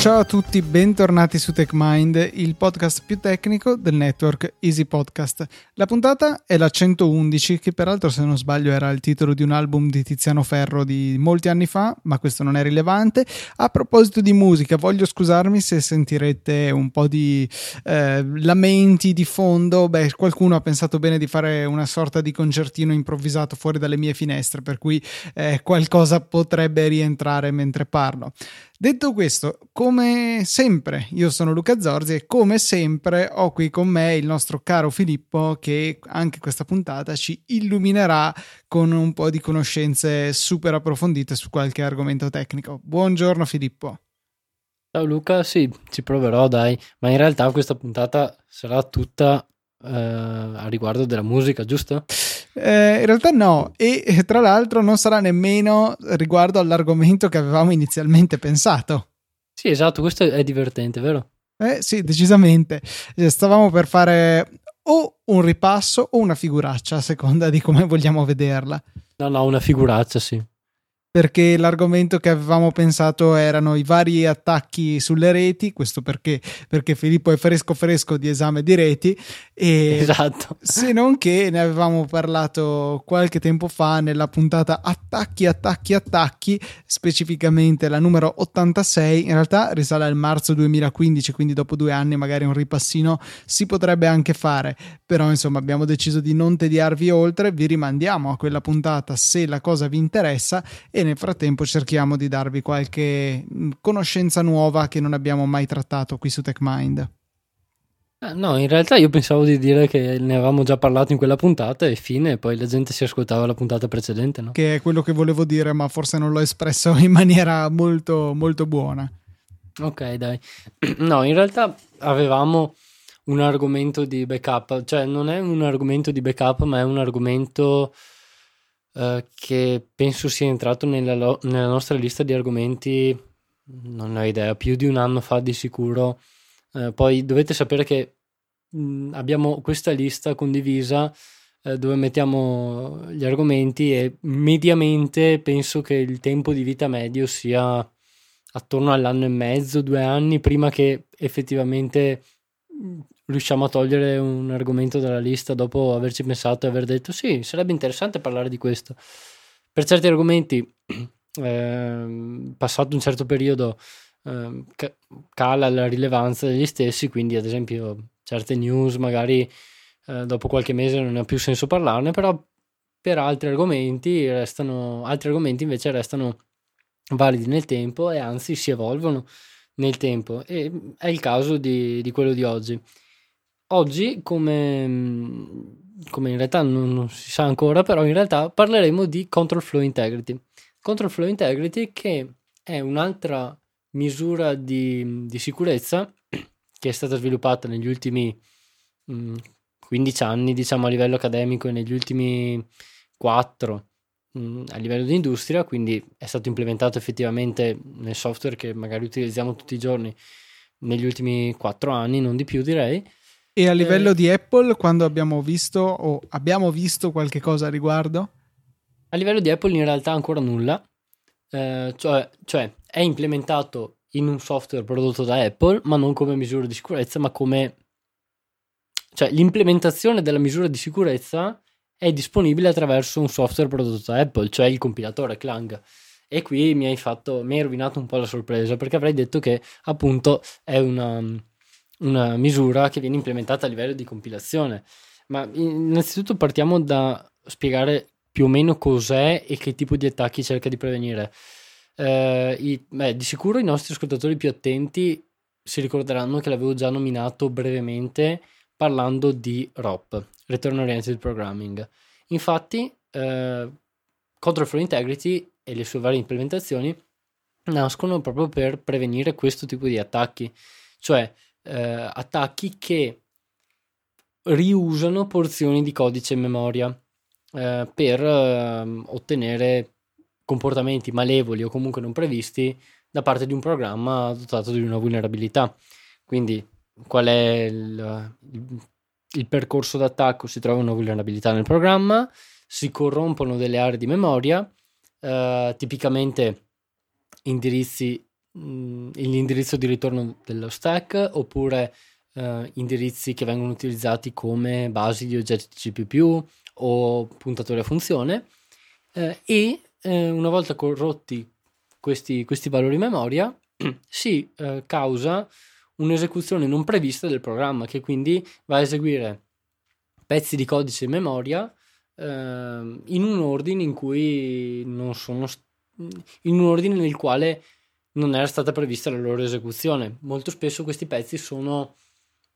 Ciao a tutti, bentornati su TechMind, il podcast più tecnico del network Easy Podcast. La puntata è la 111, che peraltro se non sbaglio era il titolo di un album di Tiziano Ferro di molti anni fa, ma questo non è rilevante. A proposito di musica, voglio scusarmi se sentirete un po' di eh, lamenti di fondo. Beh, qualcuno ha pensato bene di fare una sorta di concertino improvvisato fuori dalle mie finestre, per cui eh, qualcosa potrebbe rientrare mentre parlo. Detto questo, come sempre, io sono Luca Zorzi e come sempre ho qui con me il nostro caro Filippo che anche questa puntata ci illuminerà con un po' di conoscenze super approfondite su qualche argomento tecnico. Buongiorno Filippo. Ciao Luca, sì, ci proverò dai, ma in realtà questa puntata sarà tutta eh, a riguardo della musica, giusto? Eh, in realtà no, e tra l'altro non sarà nemmeno riguardo all'argomento che avevamo inizialmente pensato. Sì, esatto, questo è divertente, vero? Eh sì, decisamente. Eh, stavamo per fare o un ripasso o una figuraccia, a seconda di come vogliamo vederla. No, no, una figuraccia, sì perché l'argomento che avevamo pensato erano i vari attacchi sulle reti, questo perché, perché Filippo è fresco fresco di esame di reti, e esatto. se non che ne avevamo parlato qualche tempo fa nella puntata attacchi, attacchi, attacchi, specificamente la numero 86, in realtà risale al marzo 2015, quindi dopo due anni magari un ripassino si potrebbe anche fare, però insomma abbiamo deciso di non tediarvi oltre, vi rimandiamo a quella puntata se la cosa vi interessa e nel frattempo cerchiamo di darvi qualche mm, conoscenza nuova che non abbiamo mai trattato qui su TechMind. Eh, no, in realtà io pensavo di dire che ne avevamo già parlato in quella puntata e fine, poi la gente si ascoltava la puntata precedente, no? Che è quello che volevo dire, ma forse non l'ho espresso in maniera molto, molto buona. Ok, dai. No, in realtà avevamo un argomento di backup, cioè non è un argomento di backup, ma è un argomento eh, che penso sia entrato nella, lo- nella, nostra lista di argomenti, non ho idea, più di un anno fa di sicuro. Uh, poi dovete sapere che mh, abbiamo questa lista condivisa uh, dove mettiamo gli argomenti e mediamente penso che il tempo di vita medio sia attorno all'anno e mezzo, due anni prima che effettivamente riusciamo a togliere un argomento dalla lista dopo averci pensato e aver detto sì, sarebbe interessante parlare di questo. Per certi argomenti, eh, passato un certo periodo, eh, cala la rilevanza degli stessi, quindi ad esempio certe news magari eh, dopo qualche mese non ha più senso parlarne, però per altri argomenti restano, altri argomenti invece restano validi nel tempo e anzi si evolvono nel tempo e è il caso di, di quello di oggi. Oggi, come, come in realtà non, non, si sa ancora, però in realtà parleremo di Control Flow Integrity. Control Flow Integrity che è un'altra misura di, di sicurezza che è stata sviluppata negli ultimi mh, mm, 15 anni, diciamo a livello accademico, e negli ultimi 4 mh, mm, a livello di industria, quindi è stato implementato effettivamente nel software che magari utilizziamo tutti i giorni negli ultimi 4 anni, non di più direi e a livello eh, di Apple, quando abbiamo visto o abbiamo visto qualche cosa a riguardo? A livello di Apple in realtà ancora nulla, eh, cioè, cioè, è implementato in un software prodotto da Apple, ma non come misura di sicurezza, ma come... Cioè l'implementazione della misura di sicurezza è disponibile attraverso un software prodotto da Apple, cioè il compilatore Clang. E qui mi hai fatto, mi hai rovinato un po' la sorpresa, perché avrei detto che appunto è una una misura che viene implementata a livello di compilazione. Ma innanzitutto partiamo da spiegare più o meno cos'è e che tipo di attacchi cerca di prevenire. Eh, i, beh, di sicuro i nostri ascoltatori più attenti si ricorderanno che l'avevo già nominato brevemente parlando di ROP, Return Oriented Programming. Infatti, eh, Control for Integrity e le sue varie implementazioni nascono proprio per prevenire questo tipo di attacchi, cioè eh, attacchi che riusano porzioni di codice memoria eh, per eh, ottenere comportamenti malevoli o comunque non previsti da parte di un programma dotato di una vulnerabilità. Quindi qual è il, il percorso d'attacco? Si trova una vulnerabilità nel programma, si corrompono delle aree di memoria, eh, tipicamente indirizzi mh, mm, l'indirizzo di ritorno dello stack oppure eh, indirizzi che vengono utilizzati come basi di oggetti GPU o puntatori a funzione. Eh, e eh, una volta corrotti questi, questi valori memoria si eh, causa un'esecuzione non prevista del programma che quindi va a eseguire pezzi di codice in memoria eh, in un ordine in cui non sono in un ordine nel quale non era stata prevista la loro esecuzione. Molto spesso questi pezzi sono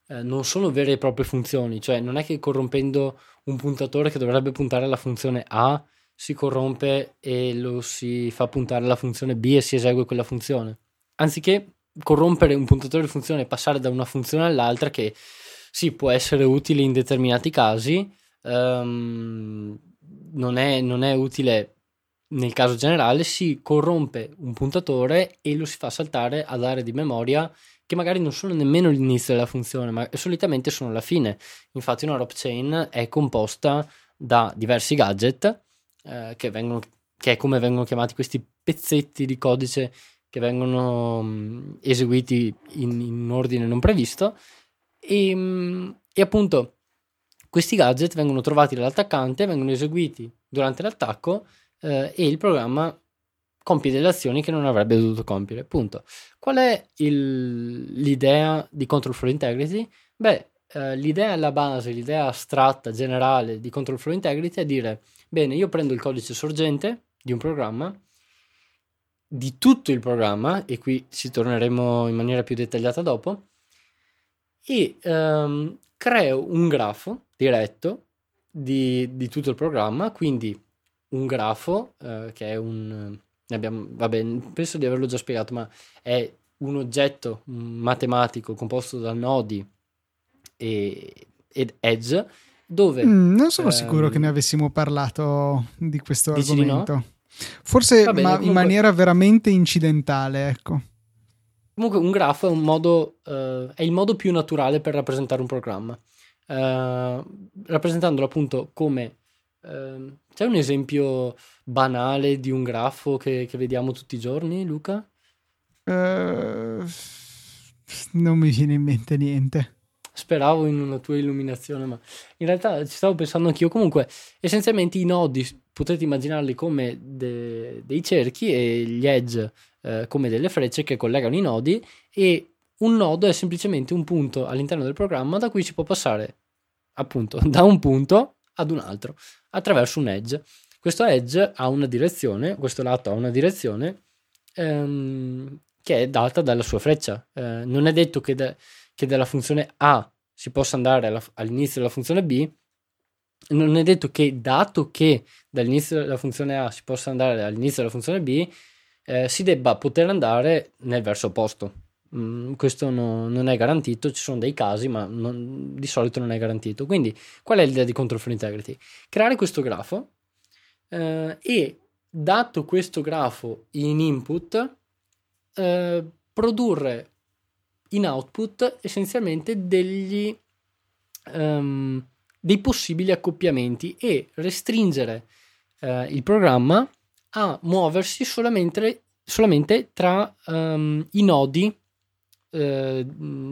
eh, non sono vere e proprie funzioni, cioè non è che corrompendo un puntatore che dovrebbe puntare alla funzione A si corrompe e lo si fa puntare alla funzione B e si esegue quella funzione. Anziché corrompere un puntatore di funzione e passare da una funzione all'altra che sì può essere utile in determinati casi, um, non, è, non è utile nel caso generale, si corrompe un puntatore e lo si fa saltare ad aree di memoria che magari non sono nemmeno l'inizio della funzione, ma solitamente sono la fine. Infatti una rope chain è composta da diversi gadget, eh, che, vengono, che è come vengono chiamati questi pezzetti di codice che vengono mh, mm, eseguiti in, in, ordine non previsto e, mh, mm, e appunto questi gadget vengono trovati dall'attaccante, vengono eseguiti durante l'attacco eh, e il programma compie delle azioni che non avrebbe dovuto compiere. Punto. Qual è il, l'idea di Control Flow Integrity? Beh, eh, l'idea alla base, l'idea astratta, generale di Control Flow Integrity è dire, bene, io prendo il codice sorgente di un programma, di tutto il programma, e qui ci torneremo in maniera più dettagliata dopo, e ehm, creo un grafo diretto di, di tutto il programma, quindi un grafo eh, che è un abbiamo, vabbè, penso di averlo già spiegato, ma è un oggetto matematico composto da nodi e, ed edge dove... Mm, non sono ehm, sicuro che ne avessimo parlato di questo argomento. No? Forse bene, ma comunque, in maniera veramente incidentale, ecco. Comunque un grafo è un modo, uh, è il modo più naturale per rappresentare un programma. Uh, rappresentandolo appunto come uh, c'è un esempio banale di un grafo che, che vediamo tutti i giorni, Luca? Uh, non mi viene in mente niente. Speravo in una tua illuminazione, ma in realtà ci stavo pensando anch'io. Comunque, essenzialmente i nodi potete immaginarli come de- dei cerchi e gli edge eh, come delle frecce che collegano i nodi e un nodo è semplicemente un punto all'interno del programma da cui si può passare appunto da un punto ad un altro attraverso un edge. Questo edge ha una direzione, questo lato ha una direzione ehm, che è data dalla sua freccia. Eh, non è detto che, de- che, dalla funzione A si possa andare alla, all'inizio della funzione B, non è detto che dato che dall'inizio della funzione A si possa andare all'inizio della funzione B, eh, si debba poter andare nel verso opposto. Mm, questo no, non è garantito, ci sono dei casi, ma non, di solito non è garantito. Quindi, qual è l'idea di Control for Integrity? Creare questo grafo eh, e dato questo grafo in input eh, produrre in output essenzialmente degli um, dei possibili accoppiamenti e restringere eh, il programma a muoversi solamente, solamente tra um, i nodi eh,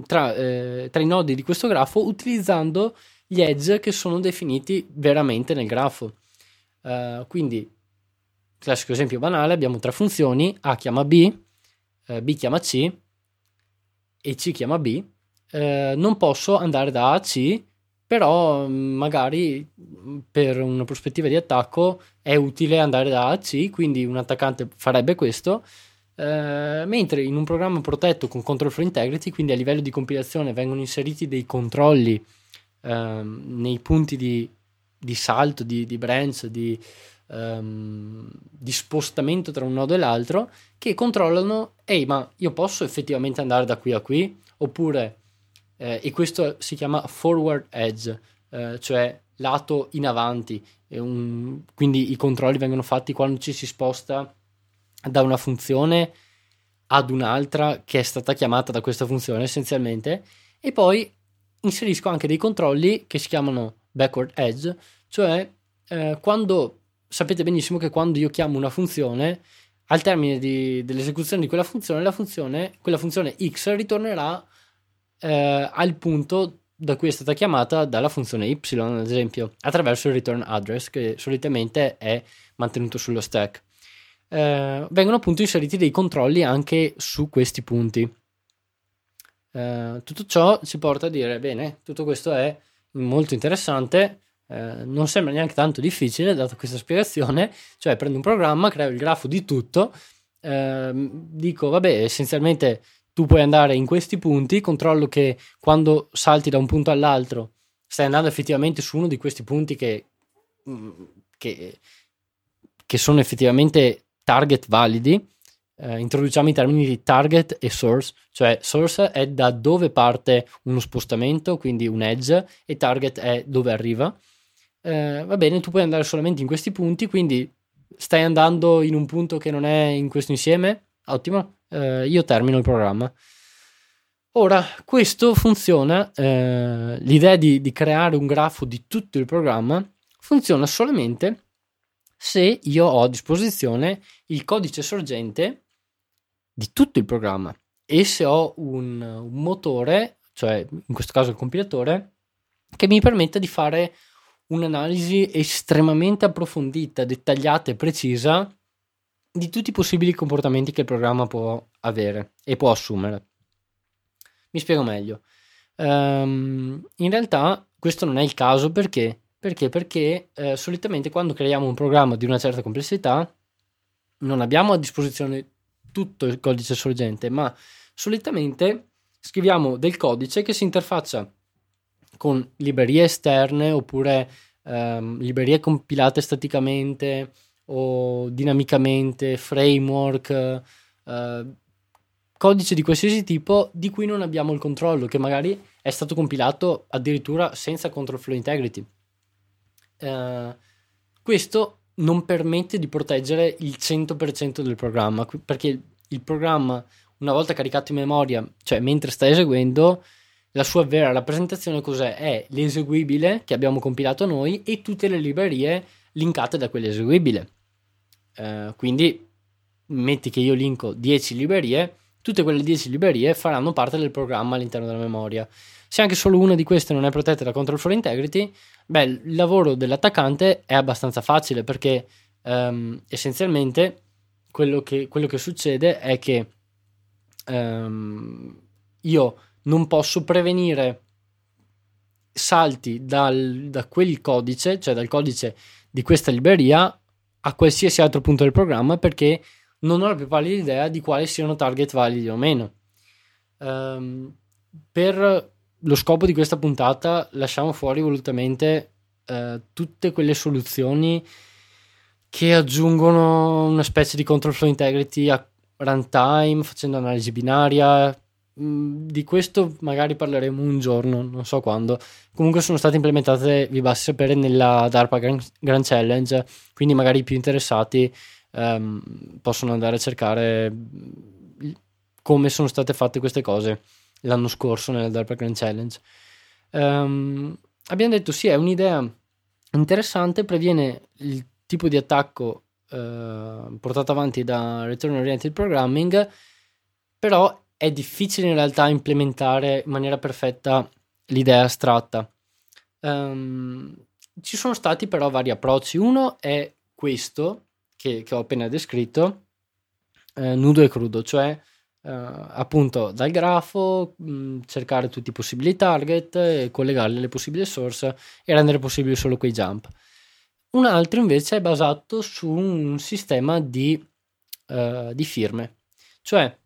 tra, eh, tra, i nodi di questo grafo utilizzando gli edge che sono definiti veramente nel grafo. Uh, quindi, classico esempio banale, abbiamo tre funzioni, A chiama B, uh, B chiama C e C chiama B. Uh, non posso andare da A a C, però mm, magari mm, per una prospettiva di attacco è utile andare da A a C, quindi un attaccante farebbe questo. Mentre in un programma protetto con control for integrity, quindi a livello di compilazione vengono inseriti dei controlli ehm, nei punti di di salto, di, di branch, di, um, di, spostamento tra un nodo e l'altro che controllano, ehi ma io posso effettivamente andare da qui a qui? Oppure, eh, e questo si chiama forward edge, eh, cioè lato in avanti, un, quindi i controlli vengono fatti quando ci si sposta da una funzione ad un'altra che è stata chiamata da questa funzione essenzialmente e poi inserisco anche dei controlli che si chiamano backward edge, cioè eh, quando sapete benissimo che quando io chiamo una funzione al termine di, dell'esecuzione di quella funzione, funzione, quella funzione x ritornerà eh, al punto da cui è stata chiamata dalla funzione y, ad esempio, attraverso il return address che solitamente è mantenuto sullo stack. Eh, vengono appunto inseriti dei controlli anche su questi punti. Eh, tutto ciò ci porta a dire, bene, tutto questo è molto interessante, eh, non sembra neanche tanto difficile data questa spiegazione, cioè prendo un programma, creo il grafo di tutto, ehm, dico, vabbè, essenzialmente tu puoi andare in questi punti, controllo che quando salti da un punto all'altro stai andando effettivamente su uno di questi punti che, mm, che, che sono effettivamente target validi. Eh, introduciamo i termini di target e source, cioè source è da dove parte uno spostamento, quindi un edge, e target è dove arriva. Eh, va bene, tu puoi andare solamente in questi punti, quindi stai andando in un punto che non è in questo insieme, ottimo, eh, io termino il programma. Ora, questo funziona, eh, l'idea di, di, creare un grafo di tutto il programma funziona solamente se io ho a disposizione il codice sorgente di tutto il programma e se ho un, un motore, cioè in questo caso il compilatore, che mi permetta di fare un'analisi estremamente approfondita, dettagliata e precisa di tutti i possibili comportamenti che il programma può avere e può assumere. Mi spiego meglio. Um, in realtà questo non è il caso perché? Perché? Perché eh, solitamente quando creiamo un programma di una certa complessità non abbiamo a disposizione tutto il codice sorgente, ma solitamente scriviamo del codice che si interfaccia con librerie esterne oppure ehm, librerie compilate staticamente o dinamicamente, framework, eh, codice di qualsiasi tipo di cui non abbiamo il controllo, che magari è stato compilato addirittura senza control flow integrity. Eh, questo non permette di proteggere il 100% del programma, perché il programma, una volta caricato in memoria, cioè mentre sta eseguendo, la sua vera rappresentazione cos'è? È l'eseguibile che abbiamo compilato noi e tutte le librerie linkate da quell'eseguibile. Eh, quindi metti che io linko 10 librerie, tutte quelle 10 librerie faranno parte del programma all'interno della memoria. Se anche solo una di queste non è protetta da control for integrity, beh, il lavoro dell'attaccante è abbastanza facile perché um, essenzialmente quello che, quello che, succede è che um, io non posso prevenire salti dal, da quel codice, cioè dal codice di questa libreria a qualsiasi altro punto del programma perché non ho la più pallida idea di quali siano target validi o meno. Um, per lo scopo di questa puntata lasciamo fuori volutamente uh, tutte quelle soluzioni che aggiungono una specie di control flow integrity a runtime facendo analisi binaria Mm, di questo magari parleremo un giorno, non so quando. Comunque sono state implementate, vi basti sapere, nella DARPA Grand, Grand Challenge, quindi magari i più interessati um, possono andare a cercare come sono state fatte queste cose l'anno scorso nella DARPA Grand Challenge. Um, abbiamo detto sì, è un'idea interessante, previene il tipo di attacco uh, portato avanti da Return Oriented Programming, però è difficile in realtà implementare in maniera perfetta l'idea astratta. Um, ci sono stati però vari approcci. Uno è questo che, che ho appena descritto, eh, nudo e crudo, cioè eh, appunto dal grafo mh, mm, cercare tutti i possibili target, e collegarli alle possibili source e rendere possibili solo quei jump. Un altro invece è basato su un sistema di, uh, di firme, cioè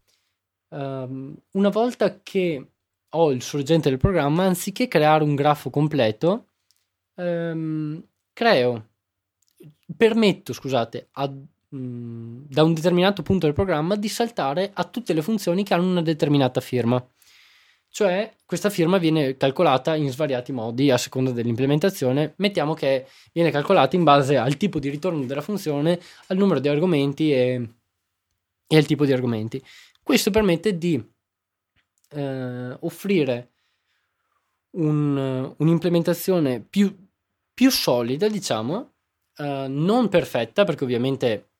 um, una volta che ho il sorgente del programma, anziché creare un grafo completo, um, creo, permetto, scusate, a, um, da un determinato punto del programma di saltare a tutte le funzioni che hanno una determinata firma. Cioè, questa firma viene calcolata in svariati modi a seconda dell'implementazione. Mettiamo che viene calcolata in base al tipo di ritorno della funzione, al numero di argomenti e, e al tipo di argomenti. Questo permette di eh, offrire un, un'implementazione più, più, solida, diciamo, eh, non perfetta, perché ovviamente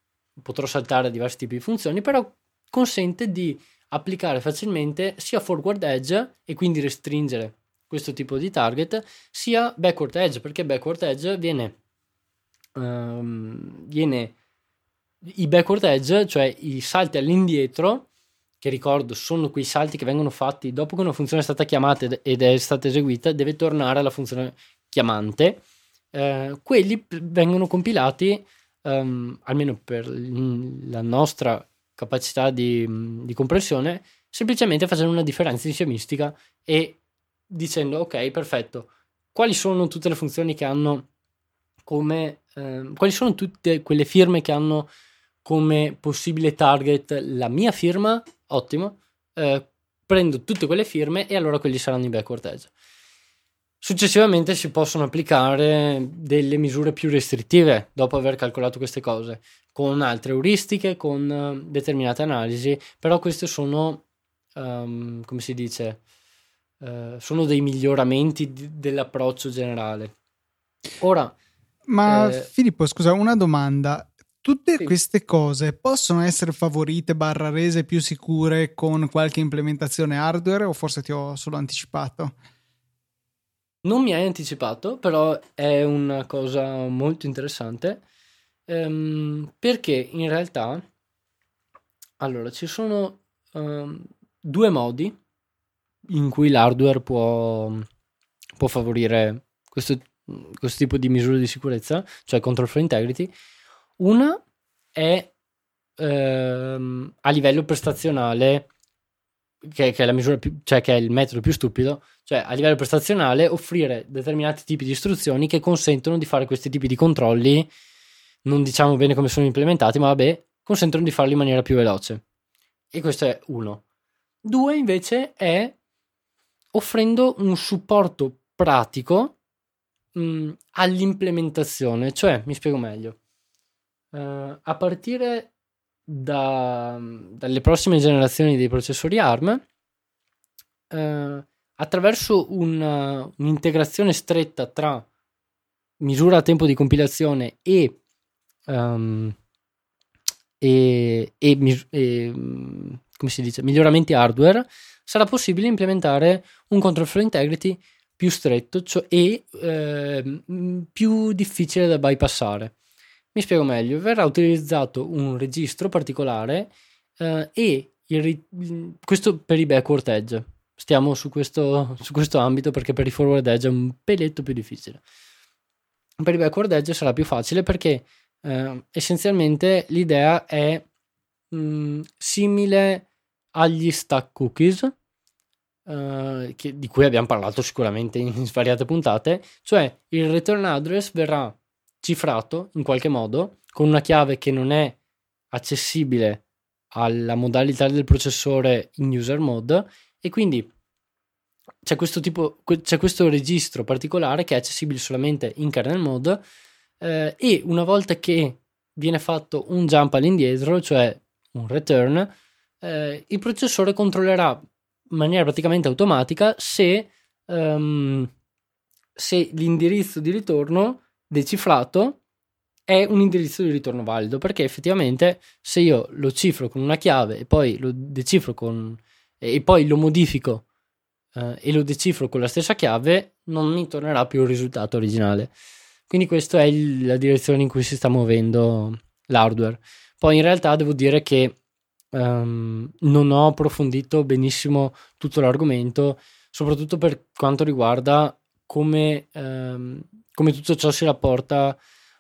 potrò saltare diversi tipi di funzioni, però consente di applicare facilmente sia forward edge e quindi restringere questo tipo di target, sia backward edge, perché backward edge viene, um, viene i backward edge, cioè i salti all'indietro, che ricordo sono quei salti che vengono fatti dopo che una funzione è stata chiamata ed è stata eseguita, deve tornare alla funzione chiamante. Eh, quelli vengono compilati, um, almeno per la nostra capacità di, di comprensione, semplicemente facendo una differenza insiamistica e dicendo ok, perfetto, quali sono tutte le funzioni che hanno come, eh, quali sono tutte quelle firme che hanno come possibile target la mia firma, ottimo, eh, prendo tutte quelle firme e allora quelli saranno i backward edge. Successivamente si possono applicare delle misure più restrittive dopo aver calcolato queste cose, con altre euristiche, con uh, determinate analisi, però queste sono, um, come si dice, uh, sono dei miglioramenti di, dell'approccio generale. Ora... Ma eh, Filippo, scusa, una domanda. Tutte sì. queste cose possono essere favorite barra rese più sicure con qualche implementazione hardware o forse ti ho solo anticipato? Non mi hai anticipato, però è una cosa molto interessante um, perché in realtà allora ci sono um, due modi in cui l'hardware può, può favorire questo, questo, tipo di misure di sicurezza, cioè control for integrity. Una è ehm, a livello prestazionale che, che, è la misura più, cioè che è il metodo più stupido, cioè a livello prestazionale offrire determinati tipi di istruzioni che consentono di fare questi tipi di controlli, non diciamo bene come sono implementati, ma vabbè, consentono di farli in maniera più veloce. E questo è uno. Due invece è offrendo un supporto pratico mh, all'implementazione, cioè mi spiego meglio. Uh, a partire da, dalle prossime generazioni dei processori ARM eh, attraverso una, un'integrazione stretta tra misura a tempo di compilazione e, um, e, e, e come si dice, miglioramenti hardware sarà possibile implementare un control flow integrity più stretto cioè, e eh, più difficile da bypassare. Mi spiego meglio, verrà utilizzato un registro particolare eh, e il, questo per i backward edge. Stiamo su questo, su questo ambito perché per i forward edge è un peletto più difficile. Per i backward edge sarà più facile perché eh, essenzialmente l'idea è mh, mm, simile agli stack cookies, Uh, che, di cui abbiamo parlato sicuramente in svariate puntate, cioè il return address verrà cifrato in qualche modo con una chiave che non è accessibile alla modalità del processore in user mode e quindi c'è questo tipo c'è questo registro particolare che è accessibile solamente in kernel mode eh, e una volta che viene fatto un jump all'indietro cioè un return eh, il processore controllerà in maniera praticamente automatica se, um, se l'indirizzo di ritorno decifrato è un indirizzo di ritorno valido perché effettivamente se io lo cifro con una chiave e poi lo decifro con e poi lo modifico eh, e lo decifro con la stessa chiave non mi tornerà più il risultato originale. Quindi questa è il, la direzione in cui si sta muovendo l'hardware. Poi in realtà devo dire che um, non ho approfondito benissimo tutto l'argomento soprattutto per quanto riguarda come um, come tutto ciò si rapporta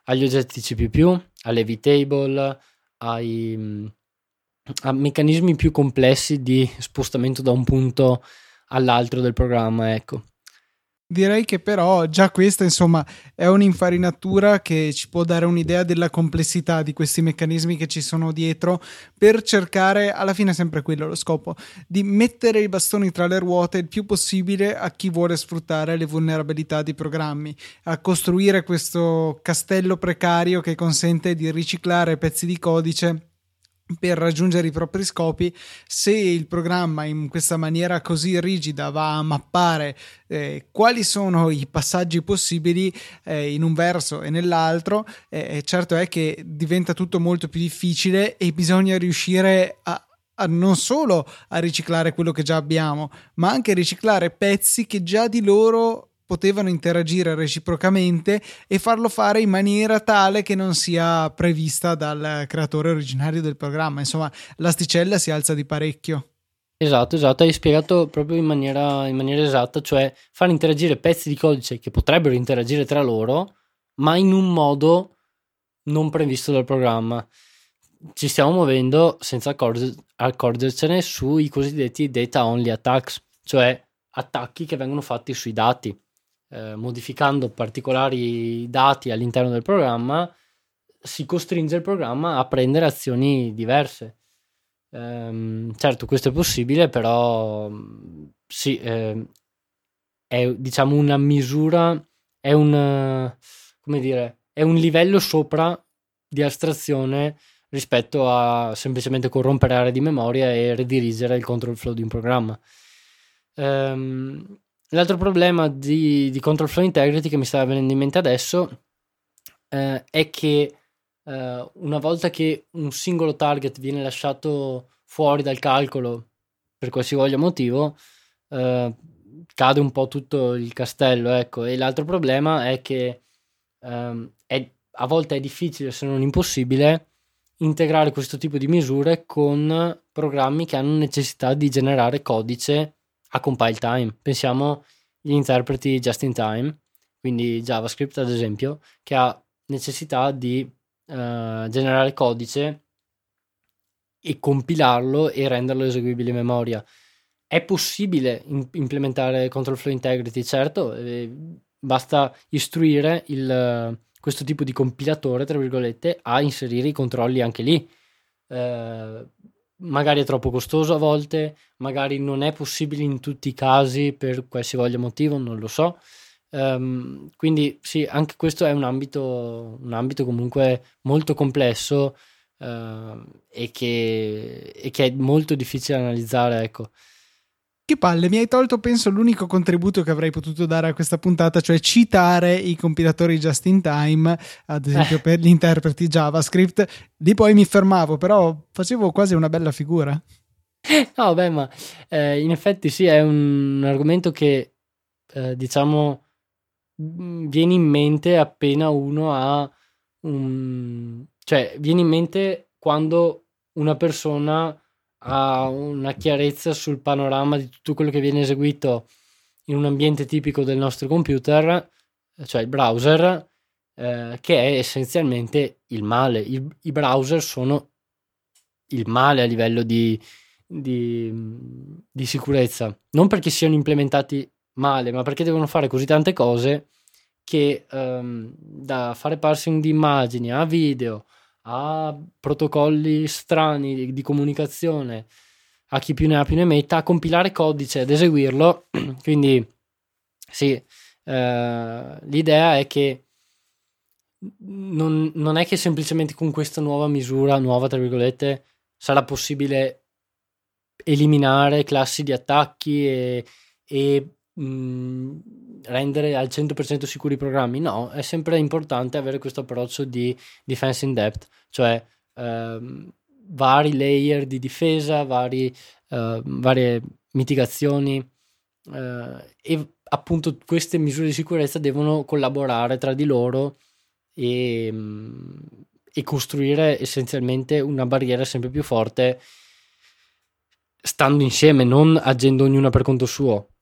agli oggetti CPU, alle V-table, ai, a meccanismi più complessi di spostamento da un punto all'altro del programma, ecco. Direi che però già questa, insomma, è un'infarinatura che ci può dare un'idea della complessità di questi meccanismi che ci sono dietro per cercare, alla fine è sempre quello lo scopo, di mettere i bastoni tra le ruote il più possibile a chi vuole sfruttare le vulnerabilità di programmi, a costruire questo castello precario che consente di riciclare pezzi di codice per raggiungere i propri scopi se il programma in questa maniera così rigida va a mappare eh, quali sono i passaggi possibili eh, in un verso e nell'altro eh, certo è che diventa tutto molto più difficile e bisogna riuscire a, a non solo a riciclare quello che già abbiamo ma anche a riciclare pezzi che già di loro potevano interagire reciprocamente e farlo fare in maniera tale che non sia prevista dal creatore originario del programma. Insomma, l'asticella si alza di parecchio. Esatto, esatto, hai spiegato proprio in maniera, in maniera esatta, cioè far interagire pezzi di codice che potrebbero interagire tra loro, ma in un modo non previsto dal programma. Ci stiamo muovendo senza accorger- accorgercene sui cosiddetti data only attacks, cioè attacchi che vengono fatti sui dati eh, modificando particolari dati all'interno del programma, si costringe il programma a prendere azioni diverse. Um, certo, questo è possibile, però sì, eh, è diciamo una misura, è un, come dire, è un livello sopra di astrazione rispetto a semplicemente corrompere aree di memoria e redirigere il control flow di un programma. Um, L'altro problema di, di, Control Flow Integrity che mi stava venendo in mente adesso eh, è che eh, una volta che un singolo target viene lasciato fuori dal calcolo per qualsivoglia motivo, eh, cade un po' tutto il castello. Ecco. E l'altro problema è che ehm, è, a volte è difficile, se non impossibile, integrare questo tipo di misure con programmi che hanno necessità di generare codice a compile time. Pensiamo agli interpreti just in time, quindi JavaScript ad esempio, che ha necessità di uh, generare codice e compilarlo e renderlo eseguibile in memoria. È possibile implementare control flow integrity, certo, eh, basta istruire il, questo tipo di compilatore, tra virgolette, a inserire i controlli anche lì. Uh, magari è troppo costoso a volte, magari non è possibile in tutti i casi per qualsivoglia motivo, non lo so. Um, quindi sì, anche questo è un ambito, un ambito comunque molto complesso uh, e, che, e, che, è molto difficile analizzare, ecco. Che palle, mi hai tolto penso l'unico contributo che avrei potuto dare a questa puntata, cioè citare i compilatori just in time, ad esempio eh. per gli interpreti JavaScript. Lì poi mi fermavo, però facevo quasi una bella figura. No, beh, ma eh, in effetti sì, è un argomento che eh, diciamo mm, viene in mente appena uno ha un... cioè viene in mente quando una persona ha una chiarezza sul panorama di tutto quello che viene eseguito in un ambiente tipico del nostro computer, cioè il browser, eh, che è essenzialmente il male. Il, I browser sono il male a livello di, di, di sicurezza, non perché siano implementati male, ma perché devono fare così tante cose che um, da fare parsing di immagini a video a protocolli strani di, comunicazione, a chi più ne ha più ne metta, a compilare codice ed eseguirlo. Quindi sì, eh, l'idea è che non, non, è che semplicemente con questa nuova misura, nuova tra virgolette, sarà possibile eliminare classi di attacchi e, e mh, rendere al 100% sicuri i programmi. No, è sempre importante avere questo approccio di defense in depth, cioè ehm, vari layer di difesa, vari, eh, varie mitigazioni eh, e appunto queste misure di sicurezza devono collaborare tra di loro e, e costruire essenzialmente una barriera sempre più forte stando insieme, non agendo ognuna per conto suo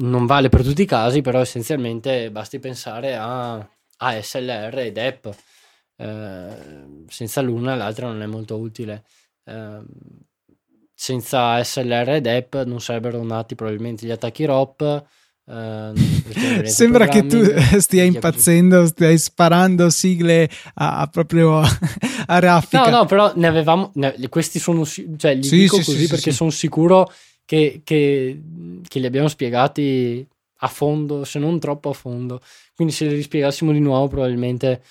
non vale per tutti i casi, però essenzialmente basti pensare a, a SLR ed app. Eh, senza l'una l'altra non è molto utile. Eh, senza SLR ed app non sarebbero nati probabilmente gli attacchi ROP. Uh, Sembra che tu stia impazzendo, stai sparando sigle a, a proprio a raffica. No, no, però ne avevamo. Ne, questi sono. Cioè, li sì, dico sì, così sì, perché sono sicuro che, che, che li abbiamo spiegati a fondo, se non troppo a fondo. Quindi se li rispiegassimo di nuovo probabilmente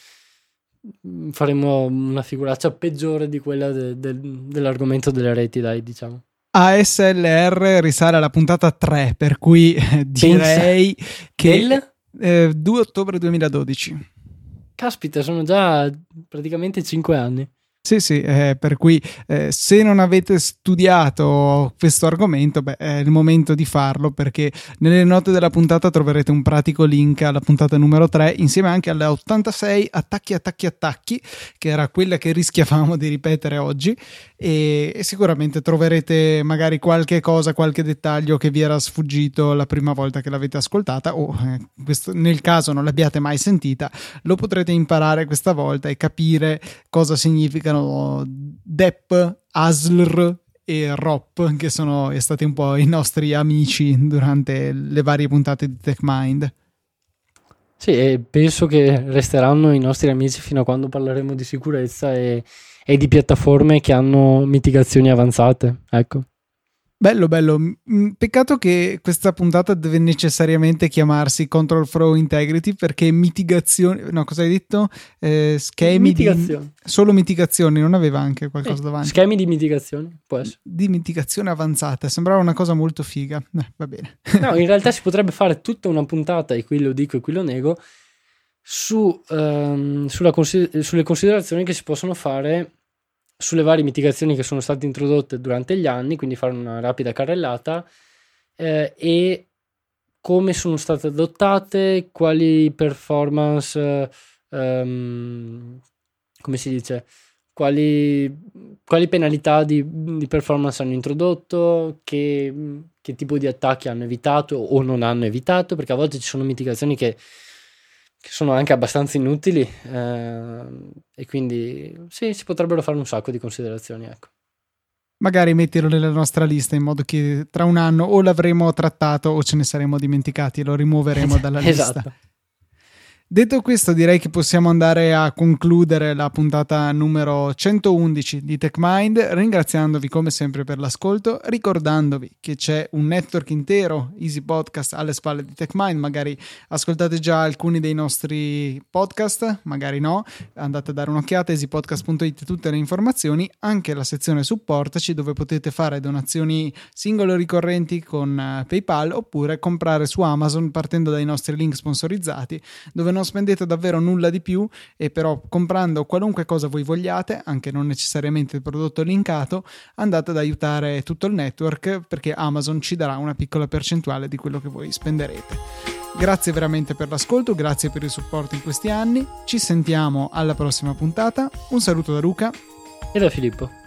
faremo una figuraccia peggiore di quella de, de, dell'argomento delle reti, dai, diciamo. ASLR risale alla puntata 3, per cui eh, direi Pensa. che il eh, 2 ottobre 2012. Caspita, sono già praticamente 5 anni. Sì, sì, eh, per cui eh, se non avete studiato questo argomento, beh, è il momento di farlo perché nelle note della puntata troverete un pratico link alla puntata numero 3 insieme anche alla 86 attacchi, attacchi, attacchi, che era quella che rischiavamo di ripetere oggi e, e sicuramente troverete magari qualche cosa, qualche dettaglio che vi era sfuggito la prima volta che l'avete ascoltata o eh, questo, nel caso non l'abbiate mai sentita, lo potrete imparare questa volta e capire cosa significa significano Depp, Aslr e Rop, che sono stati un po' i nostri amici durante le varie puntate di TechMind. Sì, penso che resteranno i nostri amici fino a quando parleremo di sicurezza e, e di piattaforme che hanno mitigazioni avanzate. Ecco. Bello, bello. Peccato che questa puntata deve necessariamente chiamarsi Control Flow Integrity perché mitigazione. No, cosa hai detto? Eh, schemi mitigazione. di. Solo mitigazioni, non aveva anche qualcosa eh, davanti. Schemi di mitigazione, può essere. Di mitigazione avanzata. Sembrava una cosa molto figa. Eh, va bene. No, in realtà si potrebbe fare tutta una puntata, e qui lo dico e qui lo nego, su, um, consider- sulle considerazioni che si possono fare sulle varie mitigazioni che sono state introdotte durante gli anni, quindi fare una rapida carrellata eh, e come sono state adottate, quali performance, um, come si dice, quali, quali penalità di, di, performance hanno introdotto, che, che tipo di attacchi hanno evitato o non hanno evitato, perché a volte ci sono mitigazioni che che sono anche abbastanza inutili eh, e quindi sì, si potrebbero fare un sacco di considerazioni. Ecco. Magari metterlo nella nostra lista in modo che tra un anno o l'avremo trattato o ce ne saremo dimenticati e lo rimuoveremo dalla lista. Detto questo, direi che possiamo andare a concludere la puntata numero 111 di TechMind, ringraziandovi come sempre per l'ascolto, ricordandovi che c'è un network intero Easy Podcast alle spalle di TechMind, magari ascoltate già alcuni dei nostri podcast, magari no, andate a dare un'occhiata easypodcast.it tutte le informazioni, anche la sezione supportaci dove potete fare donazioni singole o ricorrenti con eh, PayPal oppure comprare su Amazon partendo dai nostri link sponsorizzati dove non spendete davvero nulla di più e però comprando qualunque cosa voi vogliate, anche non necessariamente il prodotto linkato, andate ad aiutare tutto il network perché Amazon ci darà una piccola percentuale di quello che voi spenderete. Grazie veramente per l'ascolto, grazie per il supporto in questi anni, ci sentiamo alla prossima puntata, un saluto da Luca e da Filippo.